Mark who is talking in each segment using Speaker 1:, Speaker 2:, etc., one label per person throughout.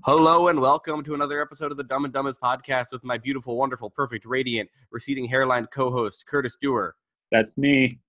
Speaker 1: Hello and welcome to another episode of the Dumb and Dumbest podcast with my beautiful, wonderful, perfect, radiant, receding hairline co-host Curtis Dewar
Speaker 2: That's me.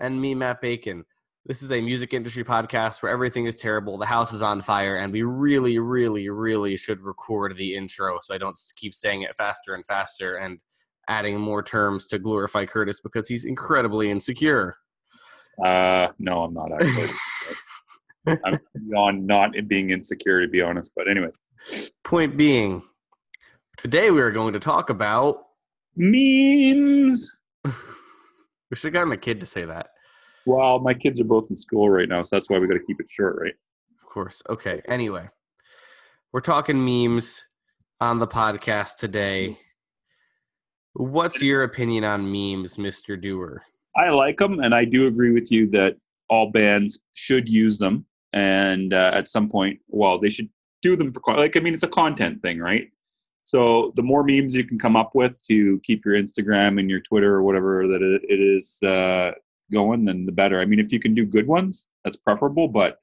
Speaker 1: and me, Matt Bacon. This is a music industry podcast where everything is terrible, the house is on fire, and we really, really, really should record the intro so I don't keep saying it faster and faster and adding more terms to glorify Curtis because he's incredibly insecure.
Speaker 2: Uh, no, I'm not actually. I'm beyond not being insecure, to be honest. But anyway,
Speaker 1: Point being, today we are going to talk about.
Speaker 2: memes.
Speaker 1: We should have gotten a kid to say that.
Speaker 2: Well, my kids are both in school right now, so that's why we got to keep it short, right?
Speaker 1: Of course. Okay. Anyway, we're talking memes on the podcast today. What's your opinion on memes, Mr. Dewar?
Speaker 2: I like them, and I do agree with you that all bands should use them. And uh, at some point, well, they should do them for like I mean, it's a content thing, right? So the more memes you can come up with to keep your Instagram and your Twitter or whatever that it, is uh, going, then the better. I mean, if you can do good ones, that's preferable. But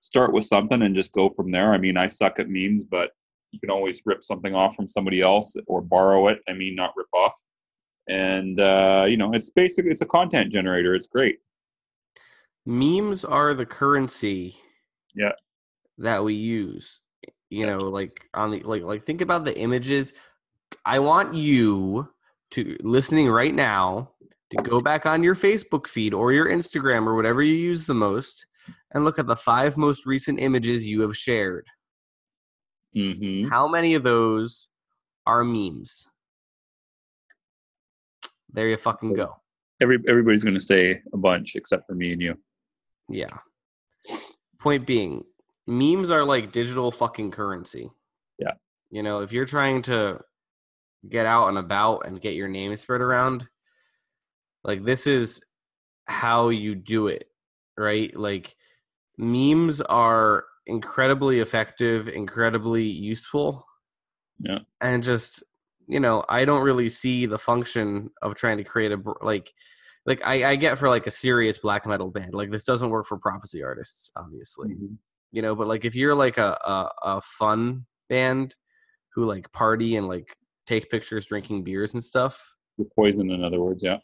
Speaker 2: start with something and just go from there. I mean, I suck at memes, but you can always rip something off from somebody else or borrow it. I mean, not rip off. And uh, you know, it's basically it's a content generator. It's great.
Speaker 1: Memes are the currency
Speaker 2: Yeah.
Speaker 1: that we use. You know, like on the like like think about the images. I want you to listening right now to go back on your Facebook feed or your Instagram or whatever you use the most and look at the five most recent images you have shared.
Speaker 2: Mm-hmm.
Speaker 1: How many of those are memes? There you fucking go.
Speaker 2: Every everybody's going to say a bunch except for me and you.
Speaker 1: Yeah. Point being, memes are like digital fucking currency.
Speaker 2: Yeah.
Speaker 1: You know, if you're trying to get out and about and get your name spread around, like this is how you do it, right? Like memes are incredibly effective, incredibly useful.
Speaker 2: Yeah.
Speaker 1: And just, you know, I don't really see the function of trying to create a like like I, I get for like a serious black metal band like this doesn't work for prophecy artists obviously
Speaker 2: Mhm.
Speaker 1: you know but like if you're like a, a a fun band who like party and like take pictures drinking beers and stuff
Speaker 2: The poison, in other words, yeah.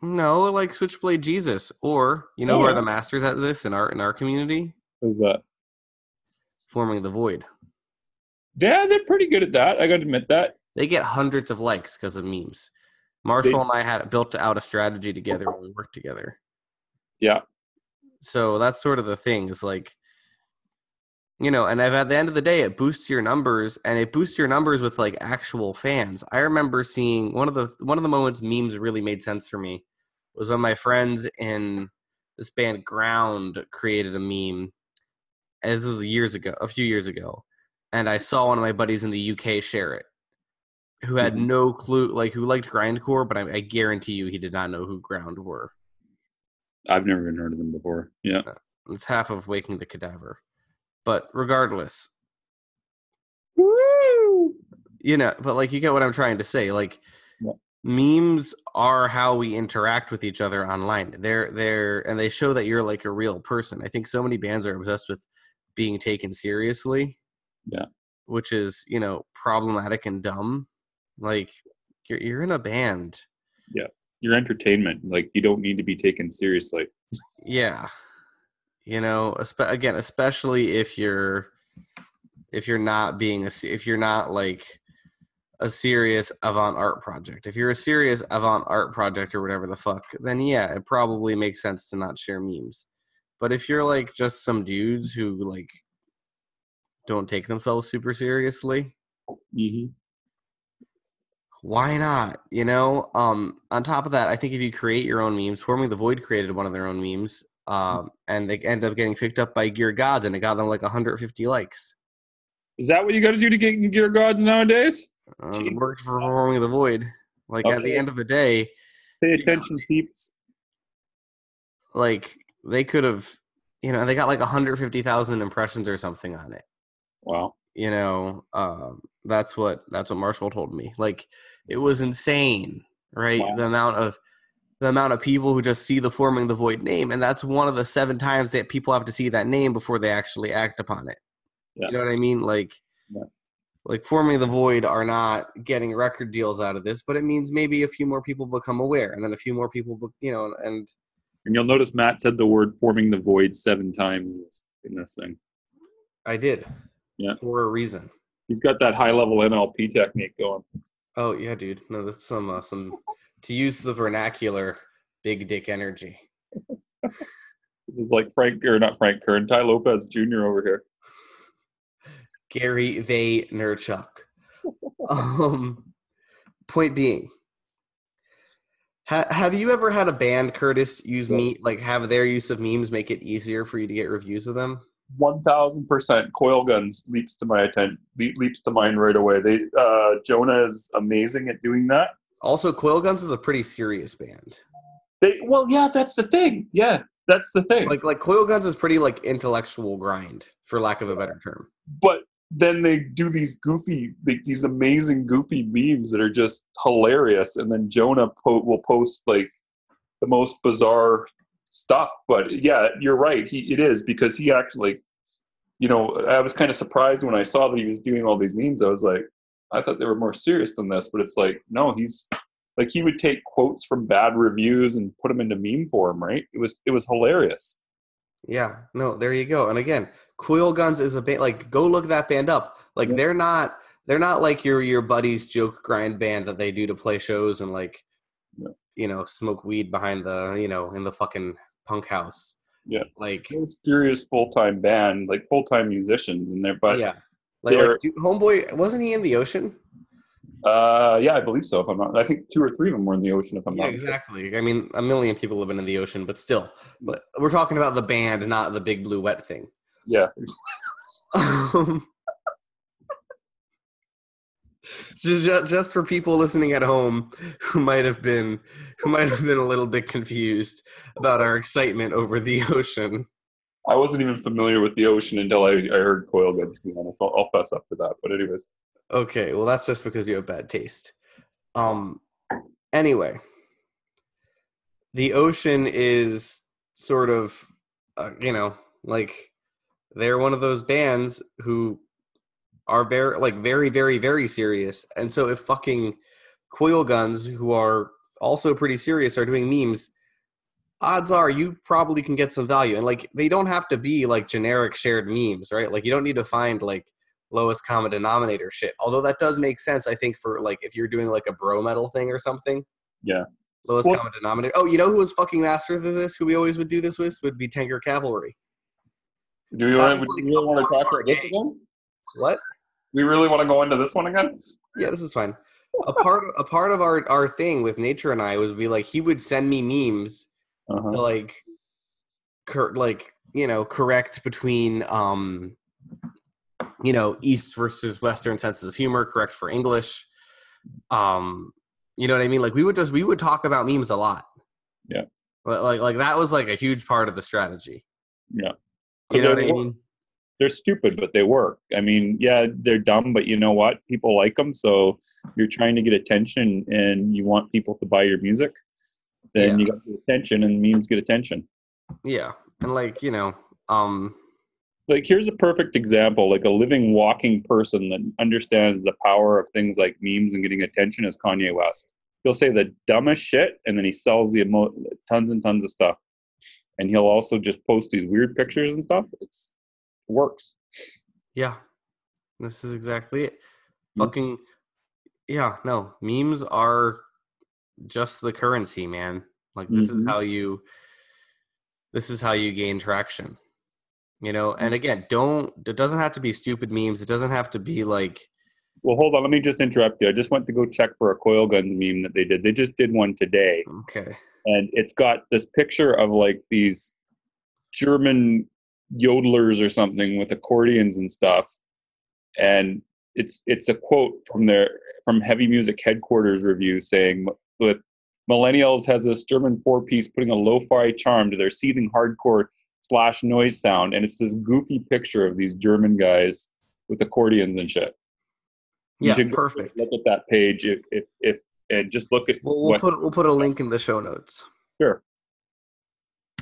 Speaker 1: no like switchblade jesus or you know
Speaker 2: Oh,
Speaker 1: who are the masters at this in our in our community
Speaker 2: Who's that?
Speaker 1: forming the void
Speaker 2: Yeah, they're pretty good at that. I got to admit that.
Speaker 1: they get hundreds of likes because of memes marshall and i had built out a strategy together when we worked together.
Speaker 2: Yeah,
Speaker 1: so that's sort of the thing is like you know and at the end of the day it boosts your numbers and it boosts your numbers with like actual fans. I remember seeing one of the one of the moments memes really made sense for me was when my friends in this band ground created a meme and this was years ago a few years ago and i saw one of my buddies in the uk share it who had
Speaker 2: Mhm.
Speaker 1: no clue like who liked grindcore but I, I guarantee you he did not know who ground were
Speaker 2: I've never even heard of them before. Yeah,
Speaker 1: It's half of Waking the Cadaver. But regardless, you know, but like you get what I'm trying to say. Like
Speaker 2: Yeah.
Speaker 1: memes are how we interact with each other online. They're they're and they show that you're like a real person. I think so many bands are obsessed with being taken seriously.
Speaker 2: Yeah.
Speaker 1: Which is, you know, problematic and dumb. Like you're you're in a band. Yeah.
Speaker 2: Your entertainment. Like you don't need to be taken seriously.
Speaker 1: Yeah. You know, espe- again, especially if you're if you're not being a if you're not like a serious avant art project. If you're a serious avant art project or whatever the fuck, then yeah, it probably makes sense to not share memes. But if you're like just some dudes who like don't take themselves super seriously,
Speaker 2: Mm-hmm.
Speaker 1: Why not? You know um on top of that i think if you create your own memes forming the void created one of their own memes um and they end up getting picked up by gear gods and it got them like 150 likes.
Speaker 2: Is that what you got to do to get gear gods nowadays?
Speaker 1: um, it worked for forming the void. Like at the end of the day
Speaker 2: Pay attention, peeps.
Speaker 1: like they could have you know they got like 150000 impressions or something on it.
Speaker 2: Wow.
Speaker 1: You know um that's what that's what marshall told me like it was insane right
Speaker 2: Wow.
Speaker 1: the amount of the amount of people who just see the forming the void name and that's one of the seven times that people have to see that name before they actually act upon it
Speaker 2: Yeah.
Speaker 1: You know what I mean? Like,
Speaker 2: Yeah.
Speaker 1: like forming the void are not getting record deals out of this, but it means maybe a few more people become aware, and then a few more people, be- you know, and
Speaker 2: And you'll notice Matt said the word "forming the void" seven times in this, in this thing.
Speaker 1: I did.
Speaker 2: Yeah.
Speaker 1: For a reason.
Speaker 2: He's got that high level NLP technique going.
Speaker 1: Oh yeah, dude. No, that's some uh, some to use the vernacular, big dick energy.
Speaker 2: This is like Frank or not Frank Kern, Tai Lopez Jr. over here.
Speaker 1: Gary Vaynerchuk. um, point being, ha- have you ever had a band, Curtis, use me like have their use of memes make it easier for you to get reviews of them?
Speaker 2: One thousand percent. Coilguns leaps to my attention. leaps to mind right away. They uh, Jonah is amazing at doing that.
Speaker 1: Also, Coilguns is a pretty serious band.
Speaker 2: They well, yeah, that's the thing. Yeah, that's the thing.
Speaker 1: Like like Coilguns is pretty like intellectual grind, for lack of a better term.
Speaker 2: but then they do these goofy, like, these amazing goofy memes that are just hilarious, and then Jonah po- will post like the most bizarre stuff. But yeah, you're right. He it is because he actually, you know, I was kind of surprised when I saw that he was doing all these memes. I was like, I thought they were more serious than this, but it's like no, he's like he would take quotes from bad reviews and put them into meme form. Right? It was it was hilarious.
Speaker 1: Yeah, no, there you go. And again, Coilguns is a band. Like, go look that band up. Like,
Speaker 2: Yeah.
Speaker 1: they're not they're not like your your buddy's joke grind band that they do to play shows and like. You know, smoke weed behind the you know in the fucking punk house.
Speaker 2: Yeah.
Speaker 1: like
Speaker 2: was serious full time band, like full time musicians in there, but
Speaker 1: yeah, like, like dude, homeboy wasn't he in the ocean?
Speaker 2: Uh, yeah, I believe so. If I'm not, I think two or three of them were in the ocean. If I'm
Speaker 1: Yeah,
Speaker 2: not
Speaker 1: exactly. I mean, a million people have been in the ocean, but still, but we're talking about the band, not the big blue wet thing.
Speaker 2: Yeah,
Speaker 1: Um, just, just for people listening at home who might have been who might have been a little bit confused about our excitement over the ocean.
Speaker 2: I wasn't even familiar with the ocean until I, I heard Coilguns. To be honest, I'll, I'll fess up to that. But anyways,
Speaker 1: Okay, well that's just because you have bad taste. Um anyway, the ocean is sort of uh, you know, like they're one of those bands who are very like very very very serious. And so if fucking Coilguns who are also pretty serious are doing memes, odds are you probably can get some value. And like they don't have to be like generic shared memes, right? Like you don't need to find like lowest common denominator shit. Although that does make sense, I think, for like if you're doing like a bro metal thing or something.
Speaker 2: Yeah.
Speaker 1: Lowest
Speaker 2: Well-
Speaker 1: common denominator. Oh, you know who was fucking master of this? Who we always would do this with would be Tengger Cavalry.
Speaker 2: do you, want,
Speaker 1: like
Speaker 2: you want to talk about this again?
Speaker 1: What?
Speaker 2: We really want to go into this one again?
Speaker 1: Yeah, this is fine. A part a part of our our thing with Nature and I was be like he would send me memes
Speaker 2: Uh-huh.
Speaker 1: like cor- like you know correct between um you know east versus western senses of humor correct for english um you know what i mean like we would just we would talk about memes a lot
Speaker 2: Yeah.
Speaker 1: Li- like like that was like a huge part of the strategy
Speaker 2: Yeah.
Speaker 1: you know what i mean
Speaker 2: They're stupid, but they work. I mean, yeah, they're dumb, but you know what? People like them, so you're trying to get attention, and you want people to buy your music. Then
Speaker 1: Yeah.
Speaker 2: you got the attention, and memes get attention.
Speaker 1: yeah and like you know um
Speaker 2: like here's a perfect example like a living walking person that understands the power of things like memes and getting attention is kanye west he'll say the dumbest shit and then he sells the emo- tons and tons of stuff and he'll also just post these weird pictures and stuff it's it works.
Speaker 1: Yeah. This is exactly it.
Speaker 2: Mm.
Speaker 1: fucking yeah no memes are just the currency man. Like this is
Speaker 2: Mhm.
Speaker 1: how you this is how you gain traction you know? And again don't it doesn't have to be stupid memes. It doesn't have to be like
Speaker 2: well hold on. Let me just interrupt you. I just went to go check for a coil gun meme that they did. They just did one today.
Speaker 1: Okay.
Speaker 2: And it's got this picture of like these German yodelers or something with accordions and stuff, and it's it's a quote from their from Heavy Music Headquarters review saying with Millennials has this German four piece putting a lo-fi charm to their seething hardcore slash noise sound, and it's this goofy picture of these German guys with accordions and shit. You
Speaker 1: yeah
Speaker 2: should
Speaker 1: perfect
Speaker 2: Look at that page if if, if and just look at
Speaker 1: we'll, we'll
Speaker 2: what
Speaker 1: put we'll put a link in the show notes
Speaker 2: Sure.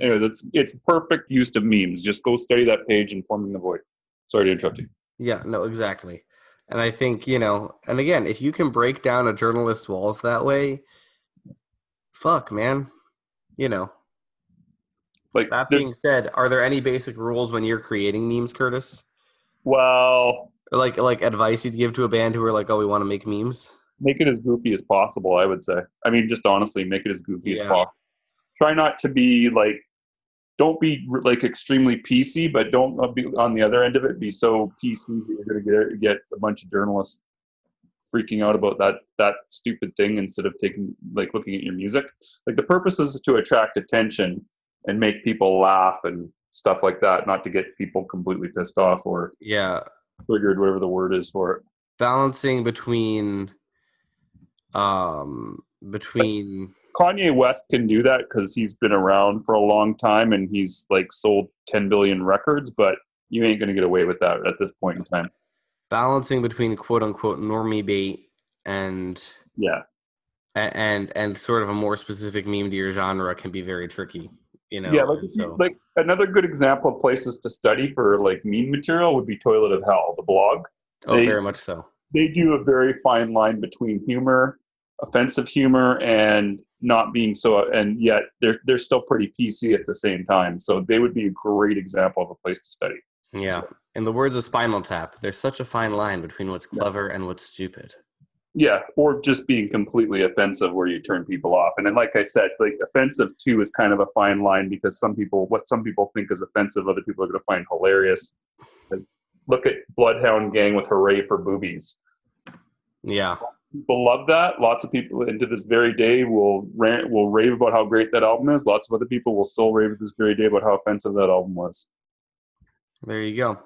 Speaker 2: Anyways, it's it's perfect use of memes. Just go study that page and forming the void. Sorry to interrupt you.
Speaker 1: Yeah, no, exactly. And I think, you know, and again, if you can break down a journalist's walls that way, fuck, man. You know.
Speaker 2: Like
Speaker 1: That being said, are there any basic rules when you're creating memes, Curtis?
Speaker 2: well,
Speaker 1: like like advice you'd give to a band who are like, "Oh, we want to make memes."
Speaker 2: make it as goofy as possible. I would say. I mean, just honestly, make it as goofy as possible. Try not to be like. Don't be like extremely PC, but don't be on the other end of it. Be so PC that you're going to get get a bunch of journalists freaking out about that that stupid thing instead of taking like looking at your music. Like the purpose is to attract attention and make people laugh and stuff like that, not to get people completely pissed off or
Speaker 1: Yeah,
Speaker 2: triggered, whatever the word is for it.
Speaker 1: balancing between um between
Speaker 2: Kanye West can do that because he's been around for a long time and he's like sold 10 billion records, but you ain't going to get away with that at this point in time.
Speaker 1: balancing between quote unquote normie bait and
Speaker 2: Yeah.
Speaker 1: and and sort of a more specific meme to your genre can be very tricky. You know.
Speaker 2: yeah. Like, you-
Speaker 1: so-
Speaker 2: like another good example of places to study for like meme material would be Toilet ov Hell, the blog.
Speaker 1: oh,
Speaker 2: they-
Speaker 1: very much so.
Speaker 2: They do a very fine line between humor, offensive humor, and not being so, and yet they're they're still pretty PC at the same time. So they would be a great example of a place to study.
Speaker 1: Yeah. In the words of Spinal Tap, there's such a fine line between what's clever and what's stupid.
Speaker 2: Yeah, or just being completely offensive where you turn people off. And then, like I said, like offensive too is kind of a fine line because some people, what some people think is offensive, other people are going to find hilarious. Like, look at Bloodhound Gang with "Hooray for Boobies."
Speaker 1: Yeah.
Speaker 2: People love that. Lots of people, into this very day, will rant, will rave about how great that album is. Lots of other people will still rave this very day about how offensive that album was.
Speaker 1: There you go.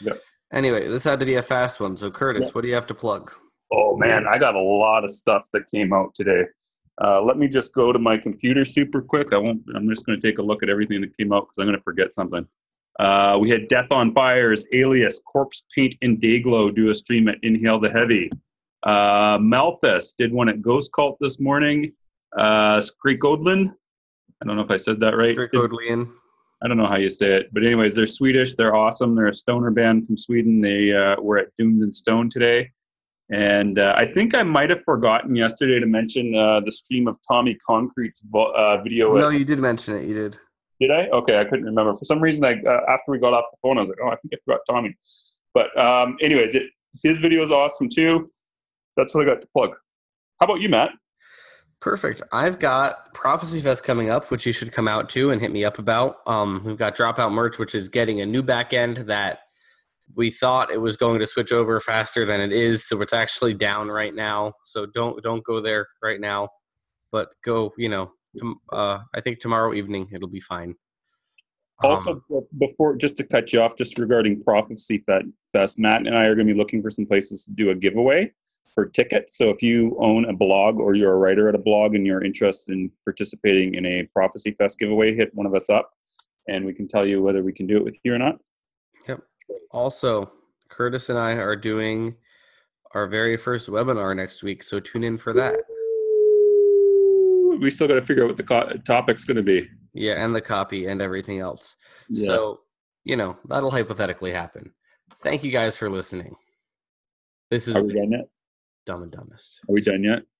Speaker 2: Yep.
Speaker 1: Anyway, this had to be a fast one. So Curtis,
Speaker 2: Yeah.
Speaker 1: what do you have to plug?
Speaker 2: Oh man, I got a lot of stuff that came out today. Uh, let me just go to my computer super quick. I won't. I'm just going to take a look at everything that came out because I'm going to forget something. Uh, we had Death on Fires, Alias, Corpse Paint, and Dayglow do a stream at Inhale the Heavy. Uh, Malthus did one at Ghost Cult this morning. Uh, Skrikodlin, I don't know if I said that right.
Speaker 1: Strickodlian.
Speaker 2: I don't know how you say it, but anyways, they're Swedish. They're awesome. They're a stoner band from Sweden. They uh, were at Doomed and Stoned today, and uh, I think I might have forgotten yesterday to mention uh, the stream of Tommy Concrete's vo- uh, video.
Speaker 1: No, you did mention it. You did.
Speaker 2: Did I? Okay, I couldn't remember for some reason. I uh, after we got off the phone, I was like, oh, I think I forgot Tommy. But um, anyways, it, his video is awesome too. That's what I got to plug. How about you, Matt?
Speaker 1: Perfect. I've got Prophecy Fest coming up, which you should come out to and hit me up about. Um, we've got Dropout merch, which is getting a new back end that we thought it was going to switch over faster than it is, so it's actually down right now. So don't don't go there right now, but go. You know, tom- uh, I think tomorrow evening it'll be fine.
Speaker 2: Also,
Speaker 1: Um,
Speaker 2: before just to cut you off, just regarding Prophecy Fest, Matt and I are going to be looking for some places to do a giveaway for tickets. So if you own a blog or you're a writer at a blog and you're interested in participating in a Prophecy Fest giveaway, hit one of us up, and we can tell you whether we can do it with you or not. Yep.
Speaker 1: Also, Curtis and I are doing our very first webinar next week, so tune in for that.
Speaker 2: We still got to figure out what the co- topic's going to be.
Speaker 1: Yeah, and the copy and everything else.
Speaker 2: Yeah.
Speaker 1: So, you know, that'll hypothetically happen. Thank you guys for listening. This is
Speaker 2: Are we done yet?
Speaker 1: Dumb and Dumbest.
Speaker 2: Are we done yet?